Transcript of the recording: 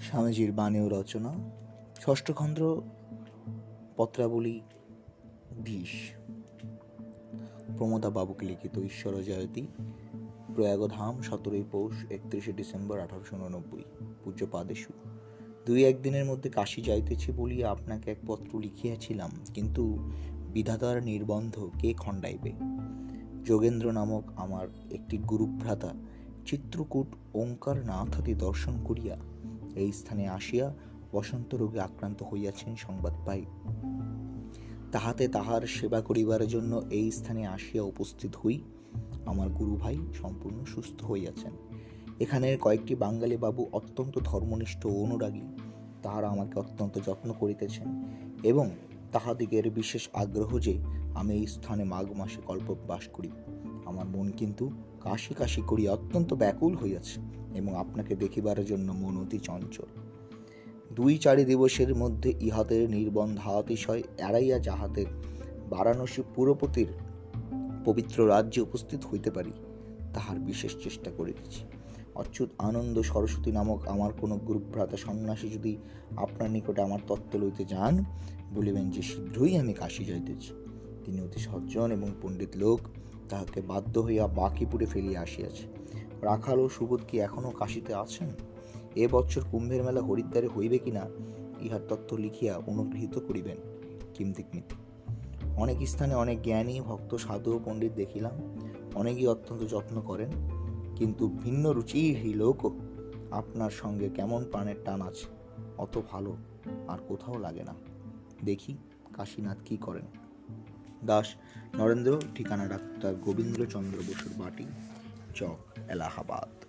স্বামীজির বাণী ও রচনা, ষষ্ঠ খন্ড, পত্রাবলী বিশ। প্রমোদা বাবুকে লিখিত ঈশ্বর জয়তী প্রয়াগধাম, সতেরোই পৌষ, একত্রিশে ডিসেম্বর, আঠারোশো উননব্বই। পূজ্য পাদেশু, দুই একদিনের মধ্যে কাশী যাইতেছি বলিয়া আপনাকে এক পত্র লিখিয়াছিলাম, কিন্তু বিধাতার নির্বন্ধ কে খণ্ডাইবে? যোগেন্দ্র নামক আমার একটি গুরুভ্রাতা, চিত্রকূট ওঙ্কার নাথাদি দর্শন করিয়া এই স্থানে আসিয়া বসন্ত রোগে আক্রান্ত হইয়াছেন সংবাদ পাই। তাহাতে তাহার সেবা করিবার জন্য এই স্থানে আসিয়া উপস্থিত হই। আমার গুরু ভাই সম্পূর্ণ সুস্থ হইয়াছেন। এখানের কয়েকটি বাঙালি বাবু অত্যন্ত ধর্মনিষ্ঠ অনুরাগী। তাহারা আমাকে অত্যন্ত যত্ন করিতেছেন এবং তাহাদিগের বিশেষ আগ্রহ যে আমি এই স্থানে মাঘ মাসে কল্প বাস করি। আমার মন কিন্তু কাশি কাশি করিয়া অত্যন্ত ব্যাকুল হইয়াছে এবং আপনাকে দেখিবার জন্য মন অতি চঞ্চল। দুই চারি দিবসের মধ্যে ইহাদের নির্বন্ধাতিশয় এড়াইয়া যাহাতে বারাণসী পুরপতির পবিত্র রাজ্যে উপস্থিত হইতে পারি, তাহার বিশেষ চেষ্টা করিতেছি। অচ্যুত আনন্দ সরস্বতী নামক আমার কোনো গুরুভ্রাতা সন্ন্যাসী যদি আপনার নিকটে আমার তত্ত্ব লইতে যান, বলিবেন যে শীঘ্রই আমি কাশি যাইতেছি। তিনি অতি সজ্জন এবং পণ্ডিত লোক তাহাকে বাধ্য হইয়া বাকিপুরে ফেলিয়া আসিয়াছে। রাখাল ও সুবোধ কি এখনও কাশীতে আছেন? এ বছর কুম্ভের মেলা হরিদ্বারে হইবে কিনা, ইহার তত্ত্ব লিখিয়া অনুগৃহীত করিবেন কিমতিকমিত অনেক স্থানে অনেক জ্ঞানী, ভক্ত, সাধু ও পণ্ডিত দেখিলাম, অনেকেই অত্যন্ত যত্ন করেন, কিন্তু ভিন্ন রুচির লোকও আপনার সঙ্গে কেমন প্রাণের টান আছে, অত ভালো আর কোথাও লাগে না। দেখি কাশীনাথ কি করেন। দাস নরেন্দ্র ঠিকানা ডাক্তার গোবিন্দ্রচন্দ্র বসুর বাটি চক এলাহাবাদ।